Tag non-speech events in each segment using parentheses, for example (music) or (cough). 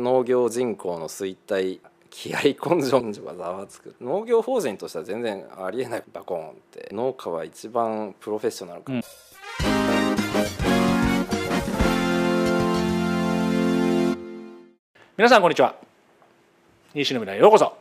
農業人口の衰退気合根性がざわつく。農業法人としては全然ありえないバコーンって。農家は一番プロフェッショナルか、うん皆さんこんにちは。西野未来ようこそ。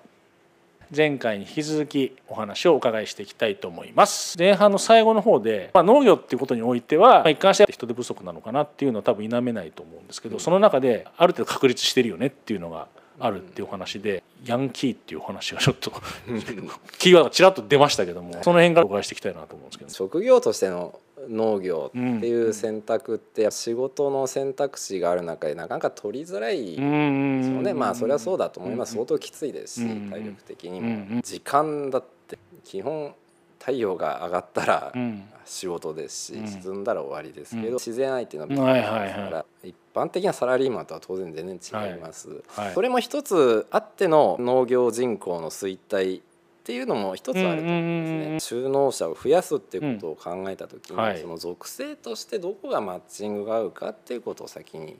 前回に引き続きお話をお伺いしていきたいと思います。前半の最後の方で、まあ、農業っていうことにおいては、まあ、一貫して人手不足なのかなっていうのは多分否めないと思うんですけど、その中である程度確立してるよねっていうのがあるっていうお話で、ヤンキーっていうお話がちょっと (laughs) キーワードがちらっと出ましたけどもその辺からお伺いしていきたいなと思うんですけど職業としての農業っていう選択って仕事の選択肢がある中でなかなか取りづらいですよね。まあそれはそうだと思います。相当きついですし体力的にも。時間だって基本太陽が上がったら仕事ですし、沈ん。だら終わりですけど、自然相手のビはいから一般的なサラリーマンとは当然全然違います、それも一つあっての農業人口の衰退っていうのも一つあると思うんですね、就農者を増やすっていうことを考えた時に、その属性としてどこがマッチングが合うかっていうことを先に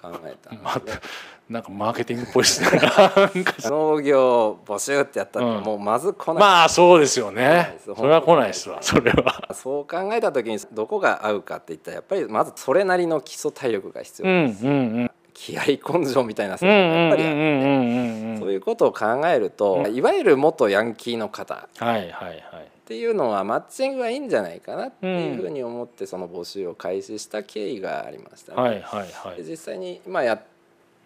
考えたんで、(laughs) なんかマーケティングっぽいですね。(laughs) 農業募集ってやったらもうまず来ない、うん、まあそうですよね。それは来ないですわそれは。そう考えた時にどこが合うかっていったらやっぱりまずそれなりの基礎体力が必要です、うんうんうん気合根性みたいなやっぱりあってそういうことを考えると、いわゆる元ヤンキーの方っていうのはマッチングはいいんじゃないかなっていうふうに思ってその募集を開始した経緯がありましたね。はいはいはい、実際に今やっ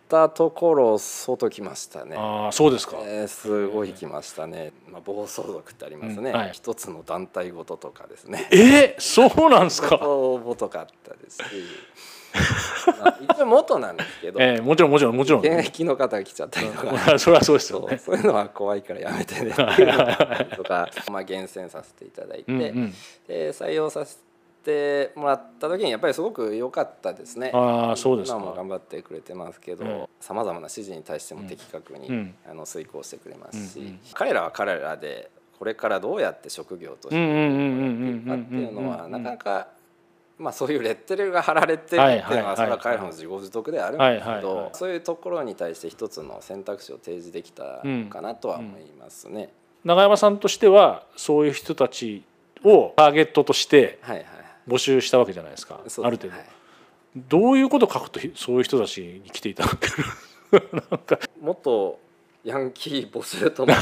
たところ外来ましたね。あそうですか、えー、すごい来ましたね。まあ、暴走族ってありますね、うんはい、一つの団体ごととかですね。えー、そうなんですか。(laughs) 応募とかあったですし。まあ、一応元なんですけど、えー、もちろんもちろんもちろん。現役の方が来ちゃったりとか。それはそうですよ、ね、そういうのは怖いからやめてね。(laughs) とかまあ厳選させていただいて、うんうん、で採用させてもらった時にやっぱりすごく良かったですね。あそうです今も頑張ってくれてますけどさまざまな指示に対しても的確に、うん、あの遂行してくれますし、うんうん、彼らは彼らでこれからどうやって職業としてやっていくかっていうのはなかなかまあ、そういうレッテルが貼られてるっていうのはそれは彼らの自業自得であるんですけどそういうところに対して一つの選択肢を提示できたかなとは思いますね。永山さんとしてはそういう人たちをターゲットとして募集したわけじゃないですか、はいはい、ある程度、はい、どういうことを書くとそういう人たちに来ていただけ？る (laughs) なんか。もっとヤンキー募集とも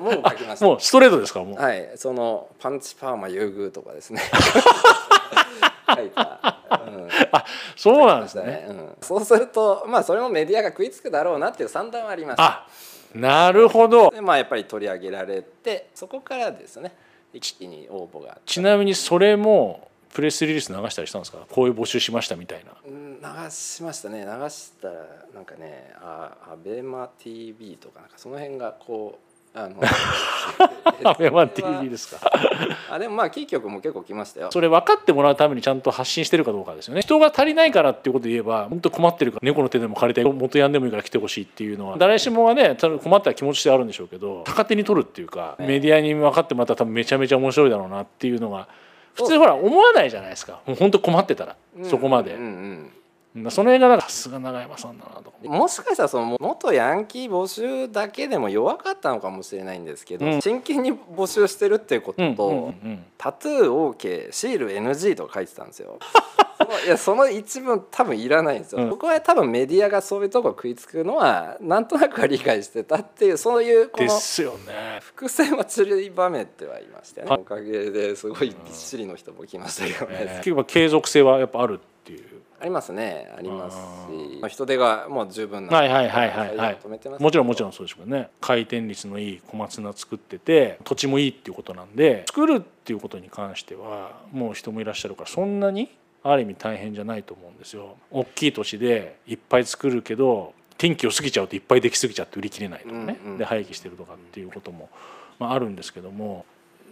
もう書きました。もうストレートですか？もう。はいそのパンチパーマ優遇とかですね (laughs) 書いた、うん、(laughs) あそうなんですね、ね、うん、そうするとまあそれもメディアが食いつくだろうなっていう算段はありますあなるほど。でまあやっぱり取り上げられてそこからですね一気に応募がちなみにそれもプレスリリース流したりしたんですか？こういう募集しましたみたいな。流しましたね。流したらなんかねあアベマ t v とかなんかその辺がこうあの (laughs) アベマ TV ですか。あでもまあキー局も結構来ましたよ。それ分かってもらうためにちゃんと発信してるかどうかですよね。人が足りないからっていうことで言えば本当困ってるから猫の手でも借りたい元ヤンでもいいから来てほしいっていうのは。誰しもがね困った気持ちであるんでしょうけど逆手に取るっていうか、メディアに分かってもらったら多分めちゃめちゃ面白いだろうなっていうのが普通ほら思わないじゃないですか。もう本当困ってたら、そこまで。うんうんうんその辺がなんかさすが永山さんだなともしかしたらその元ヤンキー募集だけでも弱かったのかもしれないんですけど、うん、真剣に募集してるっていうことと、うんうんうん、タトゥー OK シール NG とか書いてたんですよ。(laughs) いやその一文多分いらないんですよ、うん、僕は多分メディアがそういうとこ食いつくのはなんとなくは理解してたっていうそういうこの伏線は散りばめてはいましたね。おかげですごいびっしりの人も来ましたけどね、結構継続性はやっぱあるっていうありますね。ありますし。人手がもう十分なはいはいはいはいはい。もちろんもちろんそうですけどね。回転率のいい小松菜作ってて土地もいいっていうことなんで作るっていうことに関してはもう人もいらっしゃるからそんなにある意味大変じゃないと思うんですよ。大きい土地でいっぱい作るけど天気を過ぎちゃうといっぱいできすぎちゃって売り切れないとかね、うんうん、で廃棄してるとかっていうことも、まあ、あるんですけども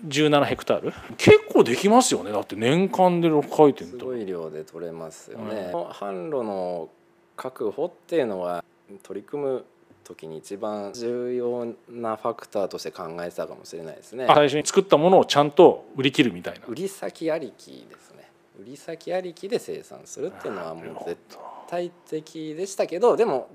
17ヘクタール？結構できますよね。だって年間で6回転とすごい量で取れますよね、うん、販路の確保っていうのは取り組む時に一番重要なファクターとして考えてたかもしれないですね。最初に作ったものをちゃんと売り切るみたいな。売り先ありきですね。売り先ありきで生産するっていうのはもう絶対的でしたけどでも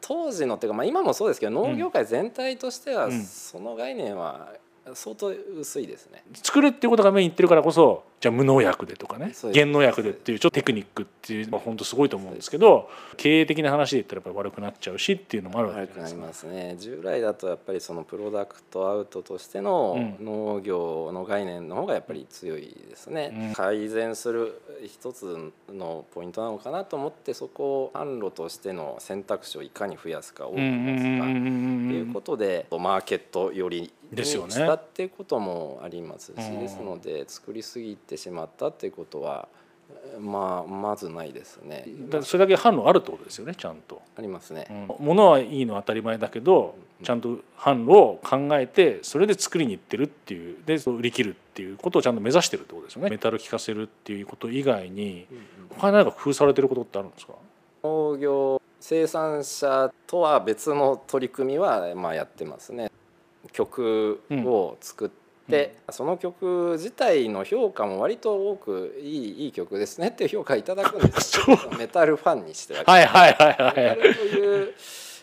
当時のっていうか、まあ、今もそうですけど農業界全体としてはその概念は相当薄いですね。作るっていうことがメイン言ってるからこそじゃあ無農薬でとかね原農薬でっていうちょっとテクニックっていうのは本当すごいと思うんですけど経営的な話で言ったらやっぱり悪くなっちゃうしっていうのもあるわけです悪くなりますね。従来だとやっぱりそのプロダクトアウトとしての農業の概念の方がやっぱり強いですね、うん、改善する一つのポイントなのかなと思ってそこを販路としての選択肢をいかに増やすか多く持つか。っていうことでマーケットよりにしたっていうこともありますしですので作りすぎてしまったっていうことはまあまずないですね。それだけ販路あるってことですよねちゃんと。ありますね。うん、物はいいのは当たり前だけどちゃんと販路を考えてそれで作りに行ってるっていうで売り切るっていうことをちゃんと目指してるってことですよね。メタル効かせるっていうこと以外に他に何か工夫されてることってあるんですか？農業生産者とは別の取り組みはまあやってますね。曲を作って、うん、その曲自体の評価も割と多くいいいい曲ですねっていう評価いただくんですメタルファンにしては。はいはいはいはい、メタルという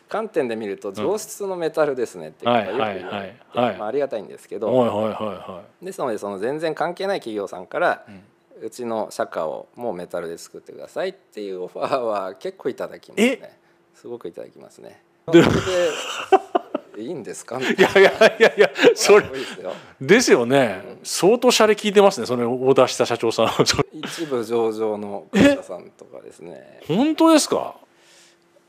観点で見ると上質のメタルですねっていうのがよく言われて、まあ、ありがたいんですけど、はいはいはいはい、ですのでその全然関係ない企業さんから、うん、うちの社歌をもうメタルで作ってくださいっていうオファーは結構いただきますね。すごくいただきますね。でいいんですか？いやいやいやいやそれですよ。ね、うん、相当シャレ聞いてますねそれオーダーした社長さん。(laughs) 一部上場の会社さんとかですね。本当ですか、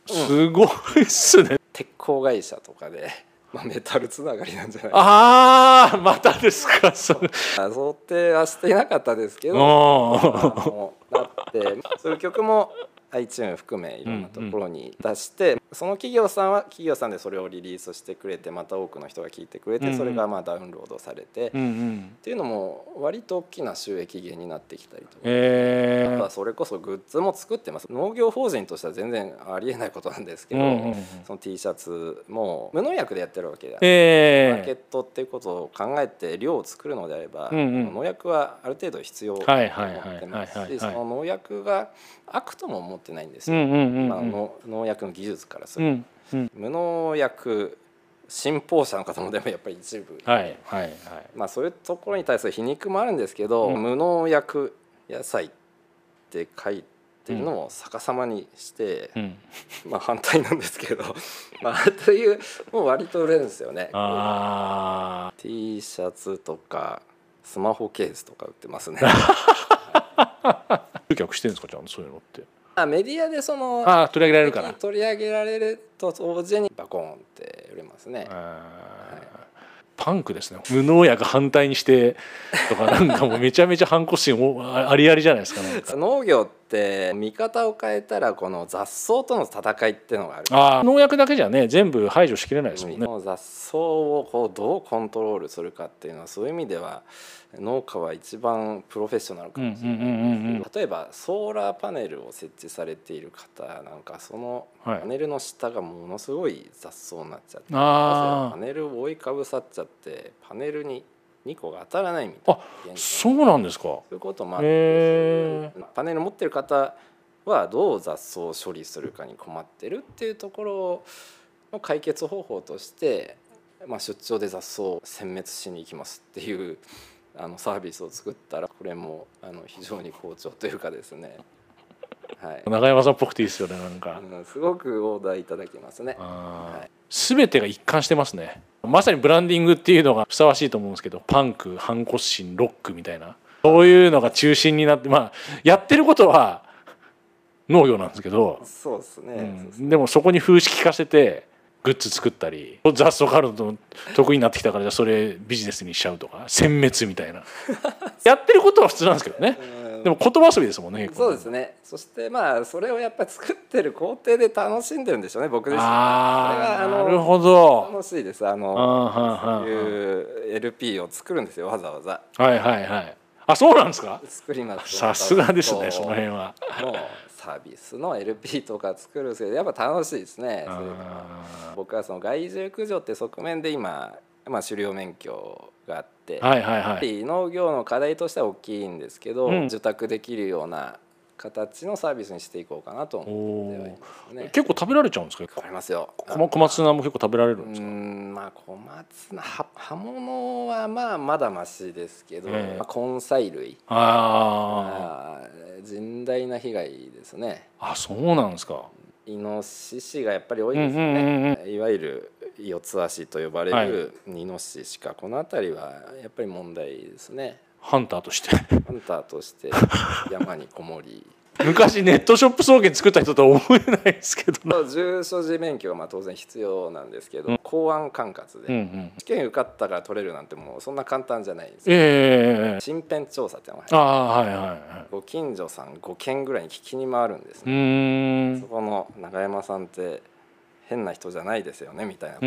すごいっすね。鉄鋼会社とかで (laughs) まあ、メタルつながりなんじゃないああまたですか？想定はしていなかったですけど。だってそういう曲も iTune 含めいろんなところに出して、その企業さんは企業さんでそれをリリースしてくれてまた多くの人が聞いてくれて、それがまあダウンロードされて、っていうのも割と大きな収益源になってきたりとか、えー、あとそれこそグッズも作ってます農業法人としては全然ありえないことなんですけど、その T シャツも無農薬でやってるわけで、えー、マーケットっていうことを考えて量を作るのであれば、農薬はある程度必要と思ってますしその農薬が悪とも思ってないんですよ、まあ、農薬の技術からする、うんうん、無農薬信奉者の方もでもやっぱり一部、はいはいはい。まあ、そういうところに対する皮肉もあるんですけど、うん、無農薬野菜って書いてるのを逆さまにして、うん、まあ反対なんですけど (laughs) まあというもう割と売れるんですよね。T シャツとかスマホケースとか売ってますね。(laughs) 集客してるんですかちゃんとそういうのって。あメディアでそのあ取り上げられるから。取り上げられると同時にバコーンって売れますね、パンクですね。無農薬反対にしてとかなんかもうめちゃめちゃ反骨心ありありじゃないですかね (laughs) 農業って見方を変えたらこの雑草との戦いっていうのがある。あ農薬だけじゃね全部排除しきれないですもんね。雑草をこうどうコントロールするかっていうのはそういう意味では農家は一番プロフェッショナルかもしれない例えばソーラーパネルを設置されている方なんかそのパネルの下がものすごい雑草になっちゃって、はい、パネルを覆いかぶさっちゃってパネルに2個が当たらないみたい。なあそうなんですか。そういうこともあって。パネル持ってる方はどう雑草を処理するかに困ってるっていうところの解決方法として、まあ、出張で雑草を殲滅しに行きますっていうあのサービスを作ったらこれもあの非常に好調というかですね。はい、永山さんっぽくていいですよねなんか、うん、すごくオーダーいただきますね、はい、全てが一貫してますね。まさにブランディングっていうのがふさわしいと思うんですけどパンク反骨心ロックみたいな。そういうのが中心になってまあやってることは農業なんですけど。そうですね、うん、でもそこに風刺聞かせてグッズ作ったり雑草刈るの得意になってきたからじゃそれビジネスにしちゃうとか殲滅みたいな。(laughs) やってることは普通なんですけどねでも言葉遊びですもんねそうですね。そしてまあそれをやっぱり作ってる工程で楽しんでるんでしょうね僕自身。ああなるほど。楽しいです。あのそういう LP を作るんですよわざわざ。はいはいはい。あそうなんですか？作りますさすがですねその辺は。もうサービスの LP とか作るんですけどやっぱ楽しいですね僕はその害獣駆除って側面で今まあ、狩猟免許があって、はいはいはい、農業の課題としては大きいんですけど、うん、受託できるような形のサービスにしていこうかなと思ってはいますね。結構食べられちゃうんですか？食べますよ。小小松菜も結構食べられるんですか？まあ小松菜葉葉物はまあまだましですけど、えー、まあ、根菜類ああ甚大な被害ですね。あそうなんですか。イノシシがやっぱり多いですね。うんうんうん、いわゆる四つ足と呼ばれるイノシシか、はい、この辺りはやっぱり問題ですね。ハンターとして。ハンターとして (laughs) 山にこもり。昔ネットショップ送検作った人とは思えないですけど。重所持免許はまあ当然必要なんですけど、うん、公安管轄で、うんうん、試験受かったから取れるなんてもうそんな簡単じゃないんですよ、えー、身辺調査ってのがあはいはいはい、ご近所さん5軒ぐらいに聞きに回るんですね。そこの永山さんって変な人じゃないですよねみたいなで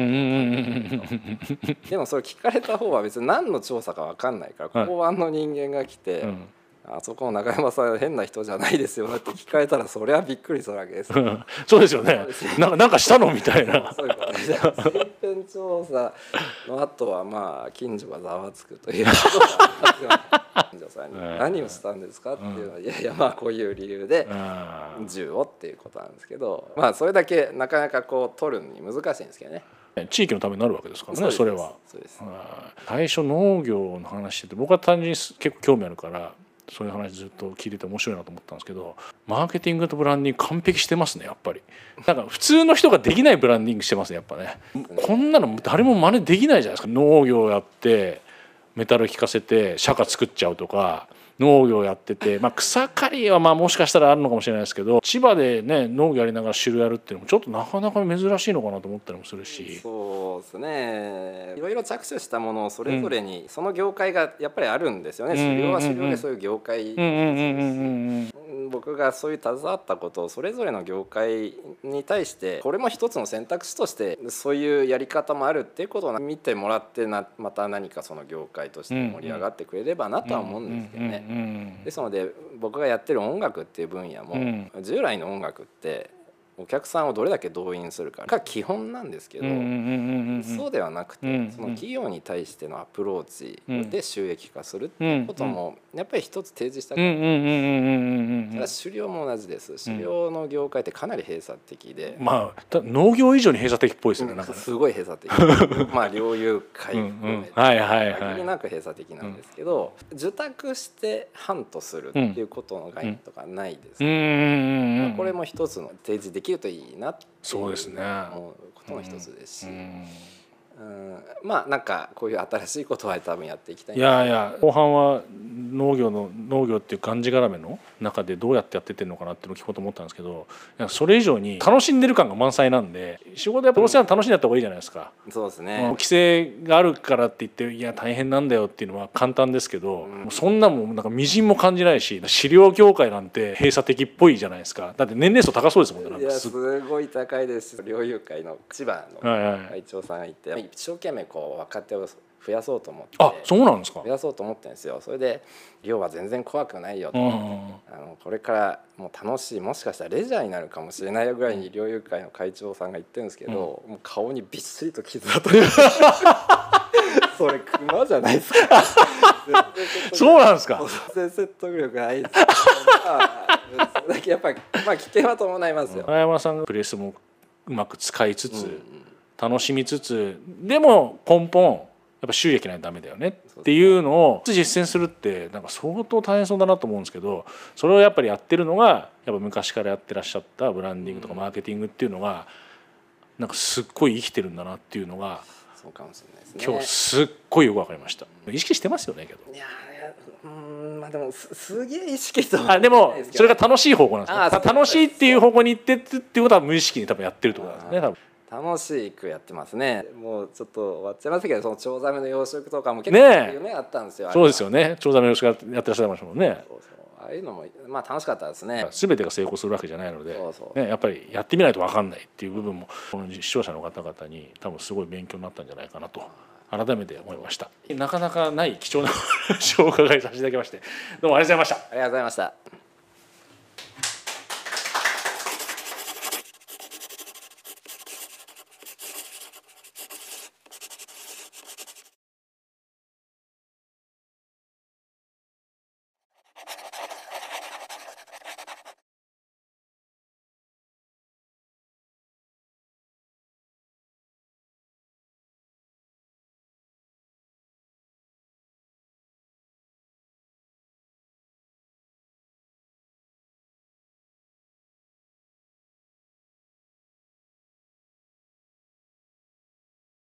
もそれ聞かれた方は別に何の調査か分かんないから公安の人間が来て、うん。あそこの中山さん変な人じゃないですよねって聞かれたらそれはびっくりするわけです。そうですよね。なんかなんかしたの？みたいな。そういうことで、身辺調査の後はまあ近所がざわつくということが近所さんに何をしたんですかっていうのは、いやいやまあこういう理由で銃をっていうことなんですけど、まあそれだけなかなかこう取るのに難しいんですけどね。地域のためになるわけですからねそれは。最初農業の話してて僕は単純に結構興味あるからそういう話ずっと聞いてて面白いなと思ったんですけどマーケティングとブランディング完璧してますねやっぱり。なんか普通の人ができないブランディングしてますねやっぱね。こんなの誰も真似できないじゃないですか。農業やってメタル効かせて釈迦作っちゃうとか農業やってて、まあ、草刈りはまあもしかしたらあるのかもしれないですけど千葉でね農業やりながら種類やるっていうのもちょっとなかなか珍しいのかなと思ったりもするし。そうですね。いろいろ着手したものをそれぞれにその業界がやっぱりあるんですよね、狩猟は狩猟でそういう業界僕がそういう携わったことをそれぞれの業界に対してこれも一つの選択肢としてそういうやり方もあるっていうことを見てもらってなまた何かその業界として盛り上がってくれればなとは思うんですけどね。ですので僕がやってる音楽っていう分野も従来の音楽ってお客さんをどれだけ動員するかが基本なんですけどそうではなくてその企業に対してのアプローチで収益化するっていうこともやっぱり一つ提示したから狩猟も同じです。狩猟の業界ってかなり閉鎖的で。まあ農業以上に閉鎖的っぽいですよねすごい閉鎖的。(laughs) まあ猟友会含めて。限りなく閉鎖的なんですけど受託してハントするっていうことの概念とかないですこれも一つの提示でききるといいなってそうですね。思うことの一つですし。うん、まあなんかこういう新しいことは多分やっていきたいいやいや後半は農業の農業っていうがんじがらめの中でどうやってやってってるのかなっていうのを聞こうと思ったんですけどそれ以上に楽しんでる感が満載なんで仕事やっぱどうせ楽しんでやった方がいいじゃないですか、うん、そうですね。規制があるからって言っていや大変なんだよっていうのは簡単ですけど、うん、そんなもんなんかみじんも感じないし飼料業界なんて閉鎖的っぽいじゃないですか。だって年齢層高そうですもんねいやすごい高いです猟友会の千葉の会長さんがいて、はいはい、一生懸命こう若手を増やそうと思って。あそうなんですか？増やそうと思ってるんですよ。それで量は全然怖くないよと、うん、あのこれからもう楽しいもしかしたらレジャーになるかもしれないぐらいに猟友会の会長さんが言ってるんですけど、うん、もう顔にびっしりと傷だとそれ熊じゃないですか。(laughs) そうなんですか？全然説得力ないです。まあ、それだけやっぱりまあ危険は伴いますよ。早山さんがプレスもうまく使いつつ、うん楽しみつつでも根本やっぱ収益ないとダメだよねっていうのを実践するってなんか相当大変そうだなと思うんですけどそれをやっぱりやってるのがやっぱ昔からやってらっしゃったブランディングとかマーケティングっていうのがなんかすっごい生きてるんだなっていうのが今日すっごいよく分かりました。意識してますよねけど。いやうんまあでもすすげえ意識とあでもそれが楽しい方向なんですか。楽しいっていう方向に行ってっていうことは無意識に多分やってるってことなんですね多分楽しくやってますね。もうちょっと終わっちゃいましたけどそのチョウザメの養殖とかも結構夢あったんですよ、ね、そうですよね。チョウザメの養殖やってらっしゃいましたもんね。そうそう。ああいうのもまあ楽しかったですね。全てが成功するわけじゃないのでね、やっぱりやってみないと分かんないっていう部分もこの視聴者の方々に多分すごい勉強になったんじゃないかなと改めて思いました。なかなかない貴重な (laughs) 話をお伺いさせていただきましてどうもありがとうございました。ありがとうございました